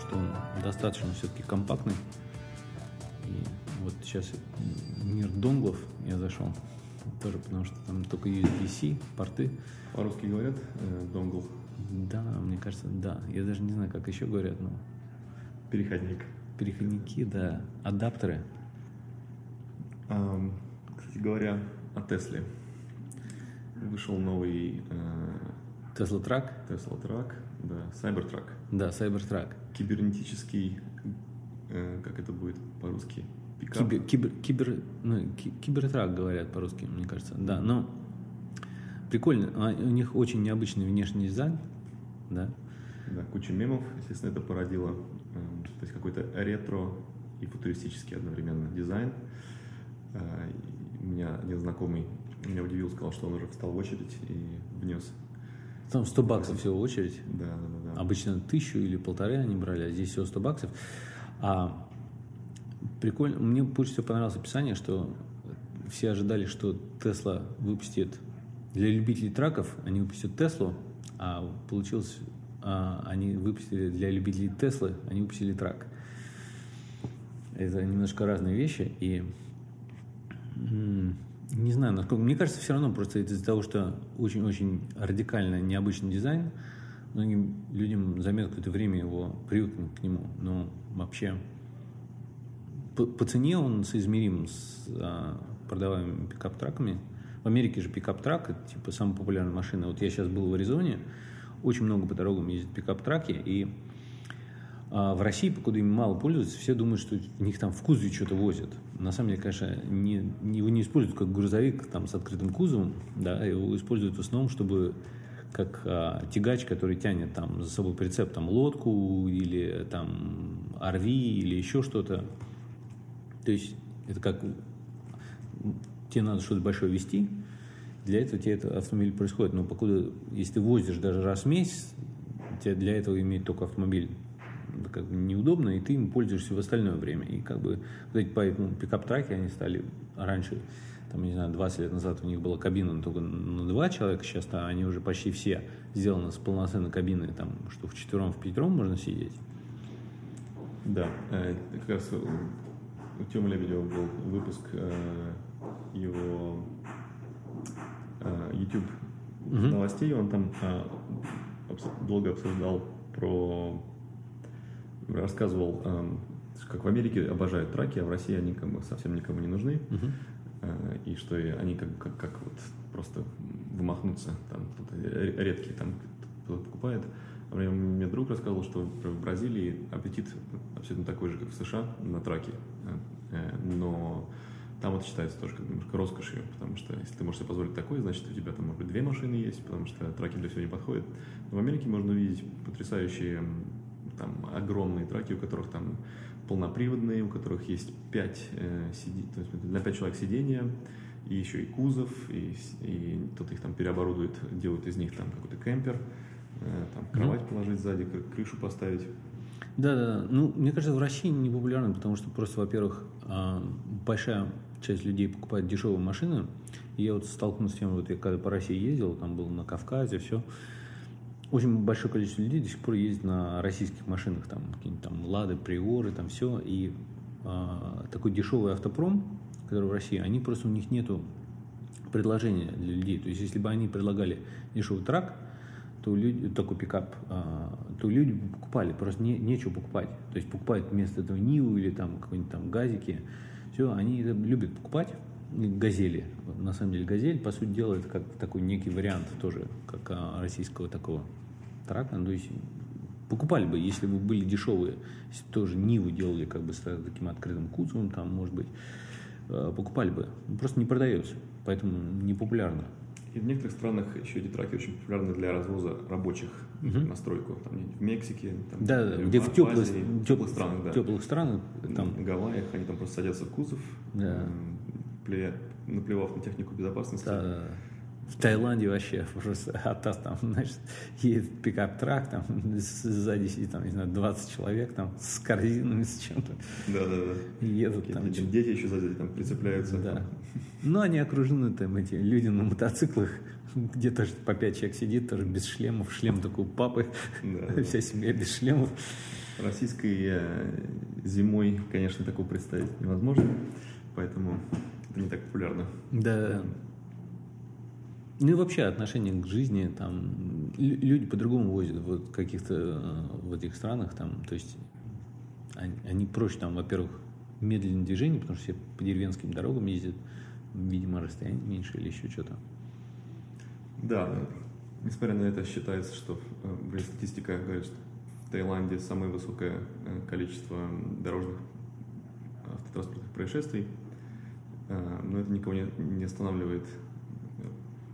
что он достаточно все-таки компактный. И вот сейчас мир донглов я зашел. Тоже потому что там только USB-C, порты. По-русски говорят э, донгл? Да, мне кажется, да. Я даже не знаю, как еще говорят, но... Переходник. Переходники, да. Адаптеры. Um, кстати говоря, о Тесле. Вышел новый Tesla Truck? Tesla Truck, да, Cybertruck. Да, Cybertruck. Кибернетический, э, как это будет по-русски? Пикап? Кибер, кибер, кибер, ну, кибертрак говорят по-русски, мне кажется. Да, но прикольно. А, у них очень необычный внешний дизайн, да. Да, куча мемов, естественно, это породило, э, то есть какой-то ретро и футуристический одновременно дизайн. Э, у меня один знакомый меня удивил, сказал, что он уже встал в очередь и внес. Там 100 баксов всего очередь. Да, да, да. Обычно тысячу или полторы они брали, а здесь всего 100 баксов. А прикольно, мне больше всего понравилось описание, что все ожидали, что Тесла выпустит для любителей траков, они выпустят Теслу, а получилось, а, они выпустили для любителей Теслы, они выпустили трак. Это немножко разные вещи, и не знаю, насколько. Мне кажется, все равно просто из-за того, что очень-очень радикально необычный дизайн, многим людям займет какое-то время его привыкнуть к нему. Но вообще по, по цене он соизмерим с а, продаваемыми пикап-траками. В Америке же пикап-трак это типа самая популярная машина. Вот я сейчас был в Аризоне, очень много по дорогам ездят пикап-траки, и а в России, покуда им мало пользуются, все думают, что в них там в кузове что-то возят. На самом деле, конечно, не, его не используют как грузовик там, с открытым кузовом, да, его используют в основном, чтобы как а, тягач, который тянет там за собой прицеп, там лодку или там RV или еще что-то. То есть это как тебе надо что-то большое вести, для этого тебе этот автомобиль происходит. Но покуда, если ты возишь даже раз в месяц, тебе для этого иметь только автомобиль как бы неудобно, и ты им пользуешься в остальное время. И как бы вот эти поэтому пикап-траки, они стали раньше, там, не знаю, 20 лет назад у них была кабина только на два человека, сейчас -то они уже почти все сделаны с полноценной кабиной, там, что в четвером, в пятером можно сидеть. Да, э, как раз у Тёмы Лебедева был выпуск э, его э, YouTube угу. новостей, он там долго обсуждал про рассказывал, эм, как в Америке обожают траки, а в России они как бы совсем никому не нужны. Uh-huh. И что они как, как, как вот просто вымахнуться, там редкие там кто покупает. А мне, мне друг рассказывал, что в Бразилии аппетит абсолютно такой же, как в США на траке. Э, но там это считается тоже как немножко роскошью, потому что если ты можешь себе позволить такое, значит, у тебя там, может быть, две машины есть, потому что траки для всего не подходят. Но в Америке можно увидеть потрясающие там огромные траки, у которых там полноприводные, у которых есть 5 э, сиди, то есть для 5 человек сидения, и еще и кузов, и, и кто-то их там переоборудует, делают из них там какой-то кемпер, э, там кровать mm-hmm. положить сзади, крышу поставить. Да, да, да. Ну, мне кажется, в России не популярно, потому что просто, во-первых, а, большая часть людей покупает дешевые машины. И я вот столкнулся с тем, вот я когда по России ездил, там был на Кавказе, все очень большое количество людей до сих пор ездит на российских машинах, там какие-нибудь там Лады, Приоры, там все, и а, такой дешевый автопром, который в России, они просто у них нету предложения для людей. То есть, если бы они предлагали дешевый трак, то люди, такой пикап, а, то люди бы покупали, просто не, нечего покупать. То есть покупают вместо этого Ниву или там какой-нибудь там газики. Все, они любят покупать. Газели. На самом деле газель, по сути дела, это как такой некий вариант тоже, как а, российского такого трака, ну, то есть покупали бы, если бы были дешевые, если тоже Нивы делали как бы с таким открытым кузовом, там, может быть, э, покупали бы. Просто не продается, поэтому не популярно. И в некоторых странах еще эти траки очень популярны для развоза рабочих угу. на стройку. Там, в Мексике, там, да, где в, теплых, Азии, теплых странах, да. теплых странах, там... в Гавайях они там просто садятся в кузов, да. наплевав на технику безопасности. Да, да, да в Таиланде вообще просто атас там, значит, едет пикап-трак, там сзади сидит, там, не знаю, 20 человек, там, с корзинами, с чем-то. Да-да-да. Едут там. Дети, дети еще сзади там прицепляются. Да. Ну, они окружены там, эти люди на мотоциклах, где тоже по пять человек сидит, тоже без шлемов, шлем такой у папы, да, вся семья без шлемов. Российской э, зимой, конечно, такого представить невозможно, поэтому это не так популярно. Да. Ну и вообще отношение к жизни, там, люди по-другому возят вот каких-то э, в этих странах, там, то есть они, они проще там, во-первых, медленное движение, потому что все по деревенским дорогам ездят, видимо, расстояние меньше или еще что-то. Да, несмотря на это, считается, что э, статистика говорит, что в Таиланде самое высокое э, количество дорожных автотранспортных происшествий, но это никого не, не останавливает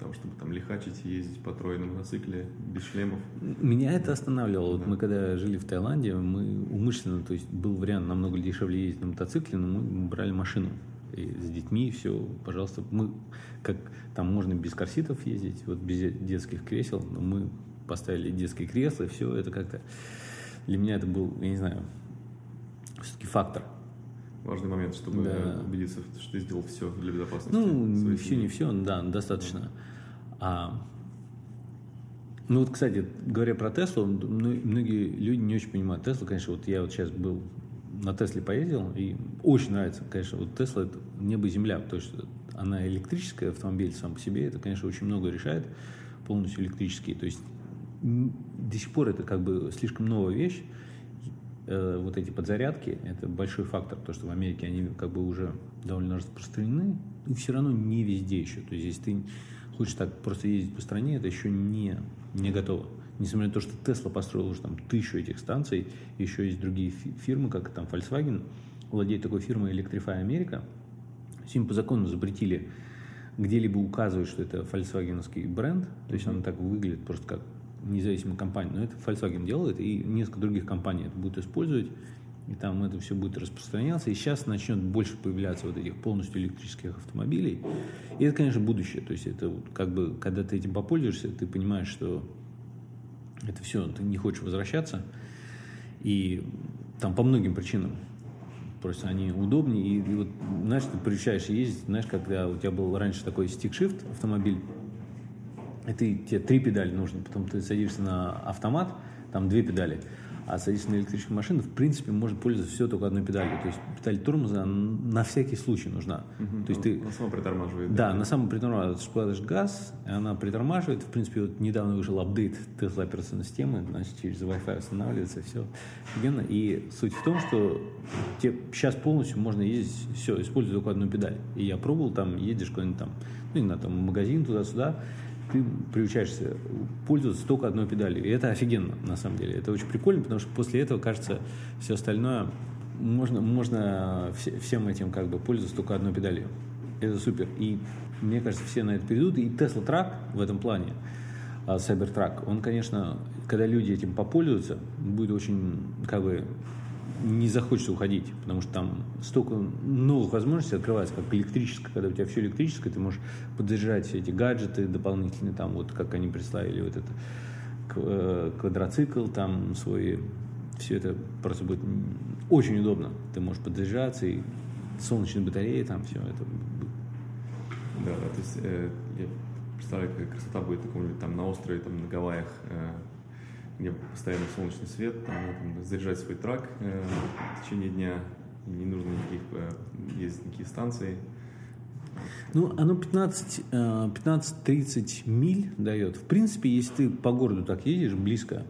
того, чтобы там лихачить, ездить по трое на мотоцикле без шлемов. Меня это останавливало. Да. Вот мы когда жили в Таиланде, мы умышленно, то есть был вариант намного дешевле ездить на мотоцикле, но мы брали машину и с детьми, все, пожалуйста, мы, как там можно без корситов ездить, вот без детских кресел, но мы поставили детские кресла, и все, это как-то, для меня это был, я не знаю, все-таки фактор. Важный момент, чтобы да. убедиться, что ты сделал все для безопасности. Ну, не все, не все, да, достаточно. А, ну вот, кстати, говоря про Теслу, многие люди не очень понимают Теслу. Конечно, вот я вот сейчас был на Тесле поездил, и очень нравится, конечно, вот Тесла это небо и земля, потому что она электрическая, автомобиль сам по себе, это, конечно, очень много решает, полностью электрический. То есть до сих пор это как бы слишком новая вещь, э, вот эти подзарядки, это большой фактор, то, что в Америке они как бы уже довольно распространены, и все равно не везде еще. То есть, если ты хочешь так просто ездить по стране, это еще не, не готово. Несмотря на то, что Tesla построил уже там тысячу этих станций, еще есть другие фирмы, как там Volkswagen, владеет такой фирмой Electrify America. Им по закону запретили где-либо указывать, что это фольксвагеновский бренд, то есть она так выглядит просто как независимая компания, но это Volkswagen делает, и несколько других компаний это будут использовать, и там это все будет распространяться, и сейчас начнет больше появляться вот этих полностью электрических автомобилей, и это, конечно, будущее, то есть это как бы, когда ты этим попользуешься, ты понимаешь, что это все, ты не хочешь возвращаться, и там по многим причинам, просто они удобнее, и, и вот, знаешь, ты приезжаешь ездить, знаешь, когда у тебя был раньше такой стик-шифт автомобиль, и ты, тебе три педали нужно, потом ты садишься на автомат, там две педали, а садишься на электрическую машину, в принципе, может пользоваться все только одной педалью. То есть педаль тормоза на всякий случай нужна. Угу, То есть ты... Она сама притормаживает. Да, да. она сама притормаживает. Вкладываешь газ, и она притормаживает. В принципе, вот недавно вышел апдейт Tesla операционной системы, значит, через Wi-Fi устанавливается, все офигенно. И суть в том, что тебе сейчас полностью можно ездить, все, используя только одну педаль. И я пробовал, там, едешь куда-нибудь там, ну, не знаю, там, магазин туда-сюда, ты приучаешься пользоваться только одной педалью. И это офигенно, на самом деле. Это очень прикольно, потому что после этого, кажется, все остальное можно, можно всем этим как бы пользоваться только одной педалью. Это супер. И мне кажется, все на это перейдут. И Tesla Track в этом плане, а, Cybertruck, он, конечно, когда люди этим попользуются, будет очень как бы не захочется уходить, потому что там столько новых возможностей открывается, как электрическое, когда у тебя все электрическое, ты можешь поддержать все эти гаджеты дополнительные, там вот как они представили вот это э, квадроцикл, там свой, все это просто будет очень удобно. Ты можешь подзаряжаться и солнечные батареи, там все это. Да, да, то есть э, я представляю, какая красота будет каком-нибудь там на острове, там на Гавайях, э, где постоянно солнечный свет, там, там заряжать свой трак э, в течение дня, не нужно никаких э, ездить никакие станции. Ну, оно 15, 15-30 э, миль дает. В принципе, если ты по городу так едешь, близко,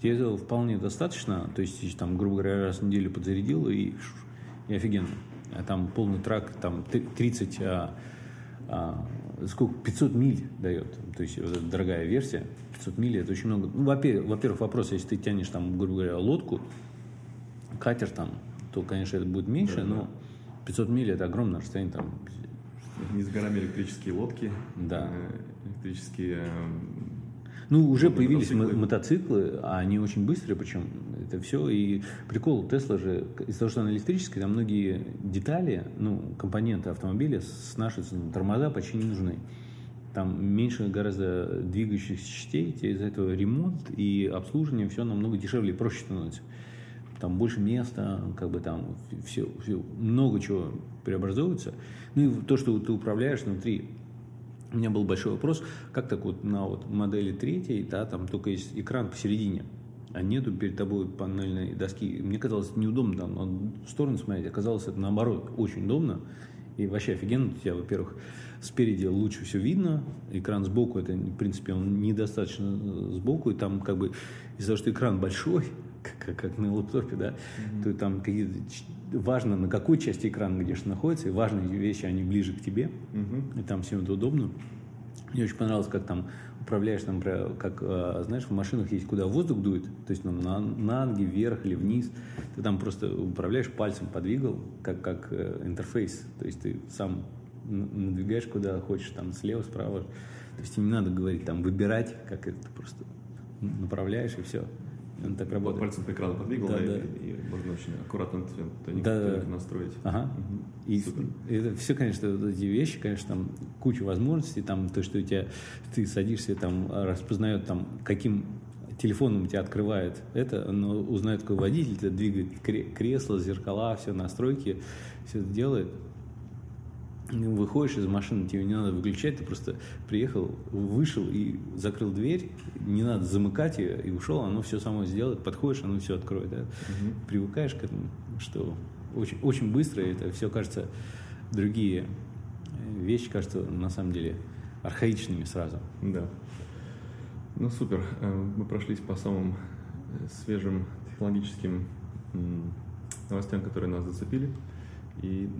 тебе этого вполне достаточно. То есть, там, грубо говоря, раз в неделю подзарядил, и, и офигенно. А там полный трак, там 30, а, а, сколько, 500 миль дает. То есть, вот дорогая версия. 500 миль это очень много. Ну, во-первых, вопрос, если ты тянешь там, грубо говоря, лодку, катер там, то, конечно, это будет меньше, да, но да. 500 миль это огромное расстояние там. Не с горами электрические лодки, да. Э, электрические эм, ну, уже появились мотоциклы. мотоциклы, а они очень быстрые, причем это все. И прикол, Тесла же, из-за того, что она электрическая, там многие детали, ну, компоненты автомобиля снашиваются, тормоза почти не нужны там меньше гораздо двигающихся частей, тебе из-за этого ремонт и обслуживание все намного дешевле и проще становится. Там больше места, как бы там все, все много чего преобразуется. Ну и то, что ты управляешь внутри у меня был большой вопрос, как так вот на вот модели третьей, да, там только есть экран посередине, а нету перед тобой панельной доски. Мне казалось неудобно там но в сторону смотреть, оказалось это наоборот очень удобно. И вообще офигенно, у тебя, во-первых, спереди лучше все видно, экран сбоку, это, в принципе, он недостаточно сбоку, и там как бы из-за того, что экран большой, как, как на лаптопе, да, mm-hmm. то там какие-то важно, на какой части экрана где что находится, и важные вещи, они ближе к тебе, mm-hmm. и там всем это удобно. Мне очень понравилось, как там управляешь, там, как, а, знаешь, в машинах есть, куда воздух дует, то есть ну, на, на ноги, вверх или вниз, ты там просто управляешь пальцем, подвигал, как, как э, интерфейс, то есть ты сам надвигаешь куда хочешь, там, слева, справа, то есть не надо говорить, там, выбирать, как это, просто направляешь и все. Он так работает. Пальцем по экрану подвигал, да, да, и, да. и можно очень аккуратно тоненько, Да, да. тоненько настроить. Ага. Мгм. И Супер. это все, конечно, вот эти вещи, конечно, там куча возможностей, там то, что у тебя ты садишься, там распознает, там каким телефоном тебя открывает это, но узнает, какой водитель, это двигает кре- кресло, зеркала, все настройки, все это делает. Выходишь из машины, тебе не надо выключать, ты просто приехал, вышел и закрыл дверь, не надо замыкать ее и ушел, оно все само сделает, подходишь, оно все откроет. да. Привыкаешь к этому, что очень, очень быстро это все кажется, другие э, вещи кажутся на самом деле архаичными сразу. Да. Ну, супер. Э, Мы прошлись по самым э, свежим технологическим новостям, которые нас зацепили. И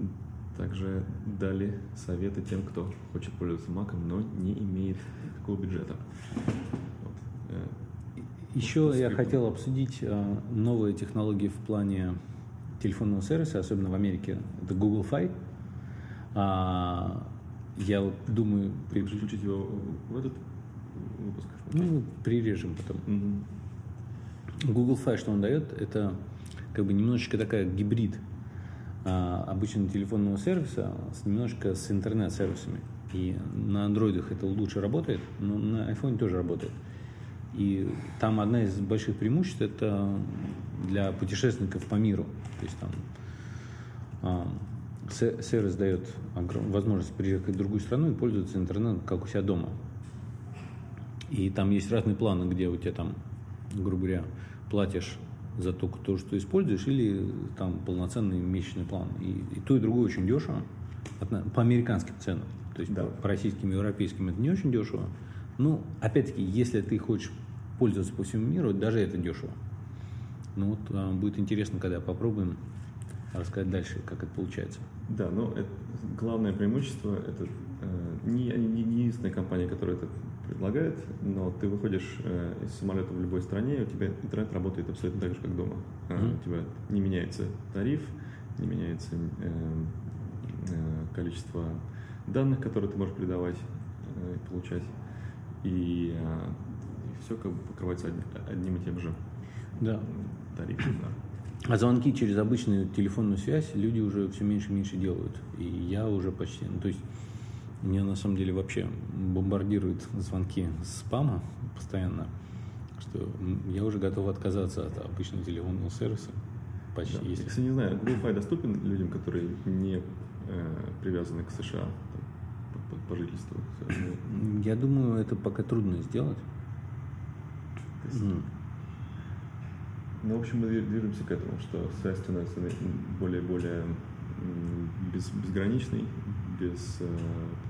также дали советы тем, кто хочет пользоваться маком, но не имеет такого бюджета. Вот. Э, Еще я Скрипт. хотел обсудить э, новые технологии в плане телефонного сервиса, особенно в Америке. Это Google Fi. А, я вот думаю, при- включить его в этот выпуск? ну, прирежем потом. Google Fi, что он дает, это как бы немножечко такая гибрид обычного телефонного сервиса немножко с интернет-сервисами. И на андроидах это лучше работает, но на iPhone тоже работает. И там одна из больших преимуществ это для путешественников по миру. То есть там а, се- сервис дает возможность приехать в другую страну и пользоваться интернетом как у себя дома. И там есть разные планы, где у тебя там, грубо говоря, платишь за то, то, что используешь, или там полноценный месячный план. И, и то, и другое очень дешево по американским ценам. То есть Да. по, по российским, европейским это не очень дешево. Ну, опять-таки, если ты хочешь пользоваться по всему миру, даже это дешево. Ну вот а, будет интересно, когда попробуем рассказать дальше, как это получается. Да, но это, главное преимущество это э, не не единственная компания, которая это предлагает, но ты выходишь э, из самолета в любой стране, и у тебя интернет работает абсолютно так же, как дома. Мгм. У тебя не меняется тариф, не меняется э, э, количество данных, которые ты можешь передавать и получать, и, все как бы покрывается од- одним и тем же Да. тарифом. Да. А звонки через обычную телефонную связь люди уже все меньше и меньше делают. И я уже почти, ну, то есть меня на самом деле вообще бомбардируют звонки спама постоянно, что я уже готов отказаться от обычного телефонного сервиса. Почти Да. если. Если не знаю, Google Fi доступен людям, которые не э, привязаны к США там, по, по- по жительству? Я думаю, это пока трудно сделать. есть, М. Ну, в общем, мы движ- движемся к этому, что связь становится более-более без, безграничной, без э,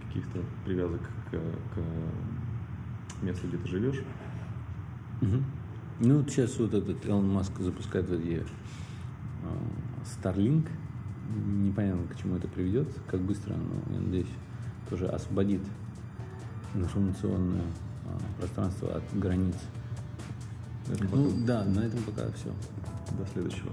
каких-то привязок к, к месту, где ты живешь. Мгм. Ну, вот сейчас вот этот Элон Маск запускает вот эти, Starlink. Непонятно, к чему это приведет, как быстро, но я надеюсь, тоже освободит информационное а, пространство от границ. На этом Ну, пока- да, на этом пока все. До следующего.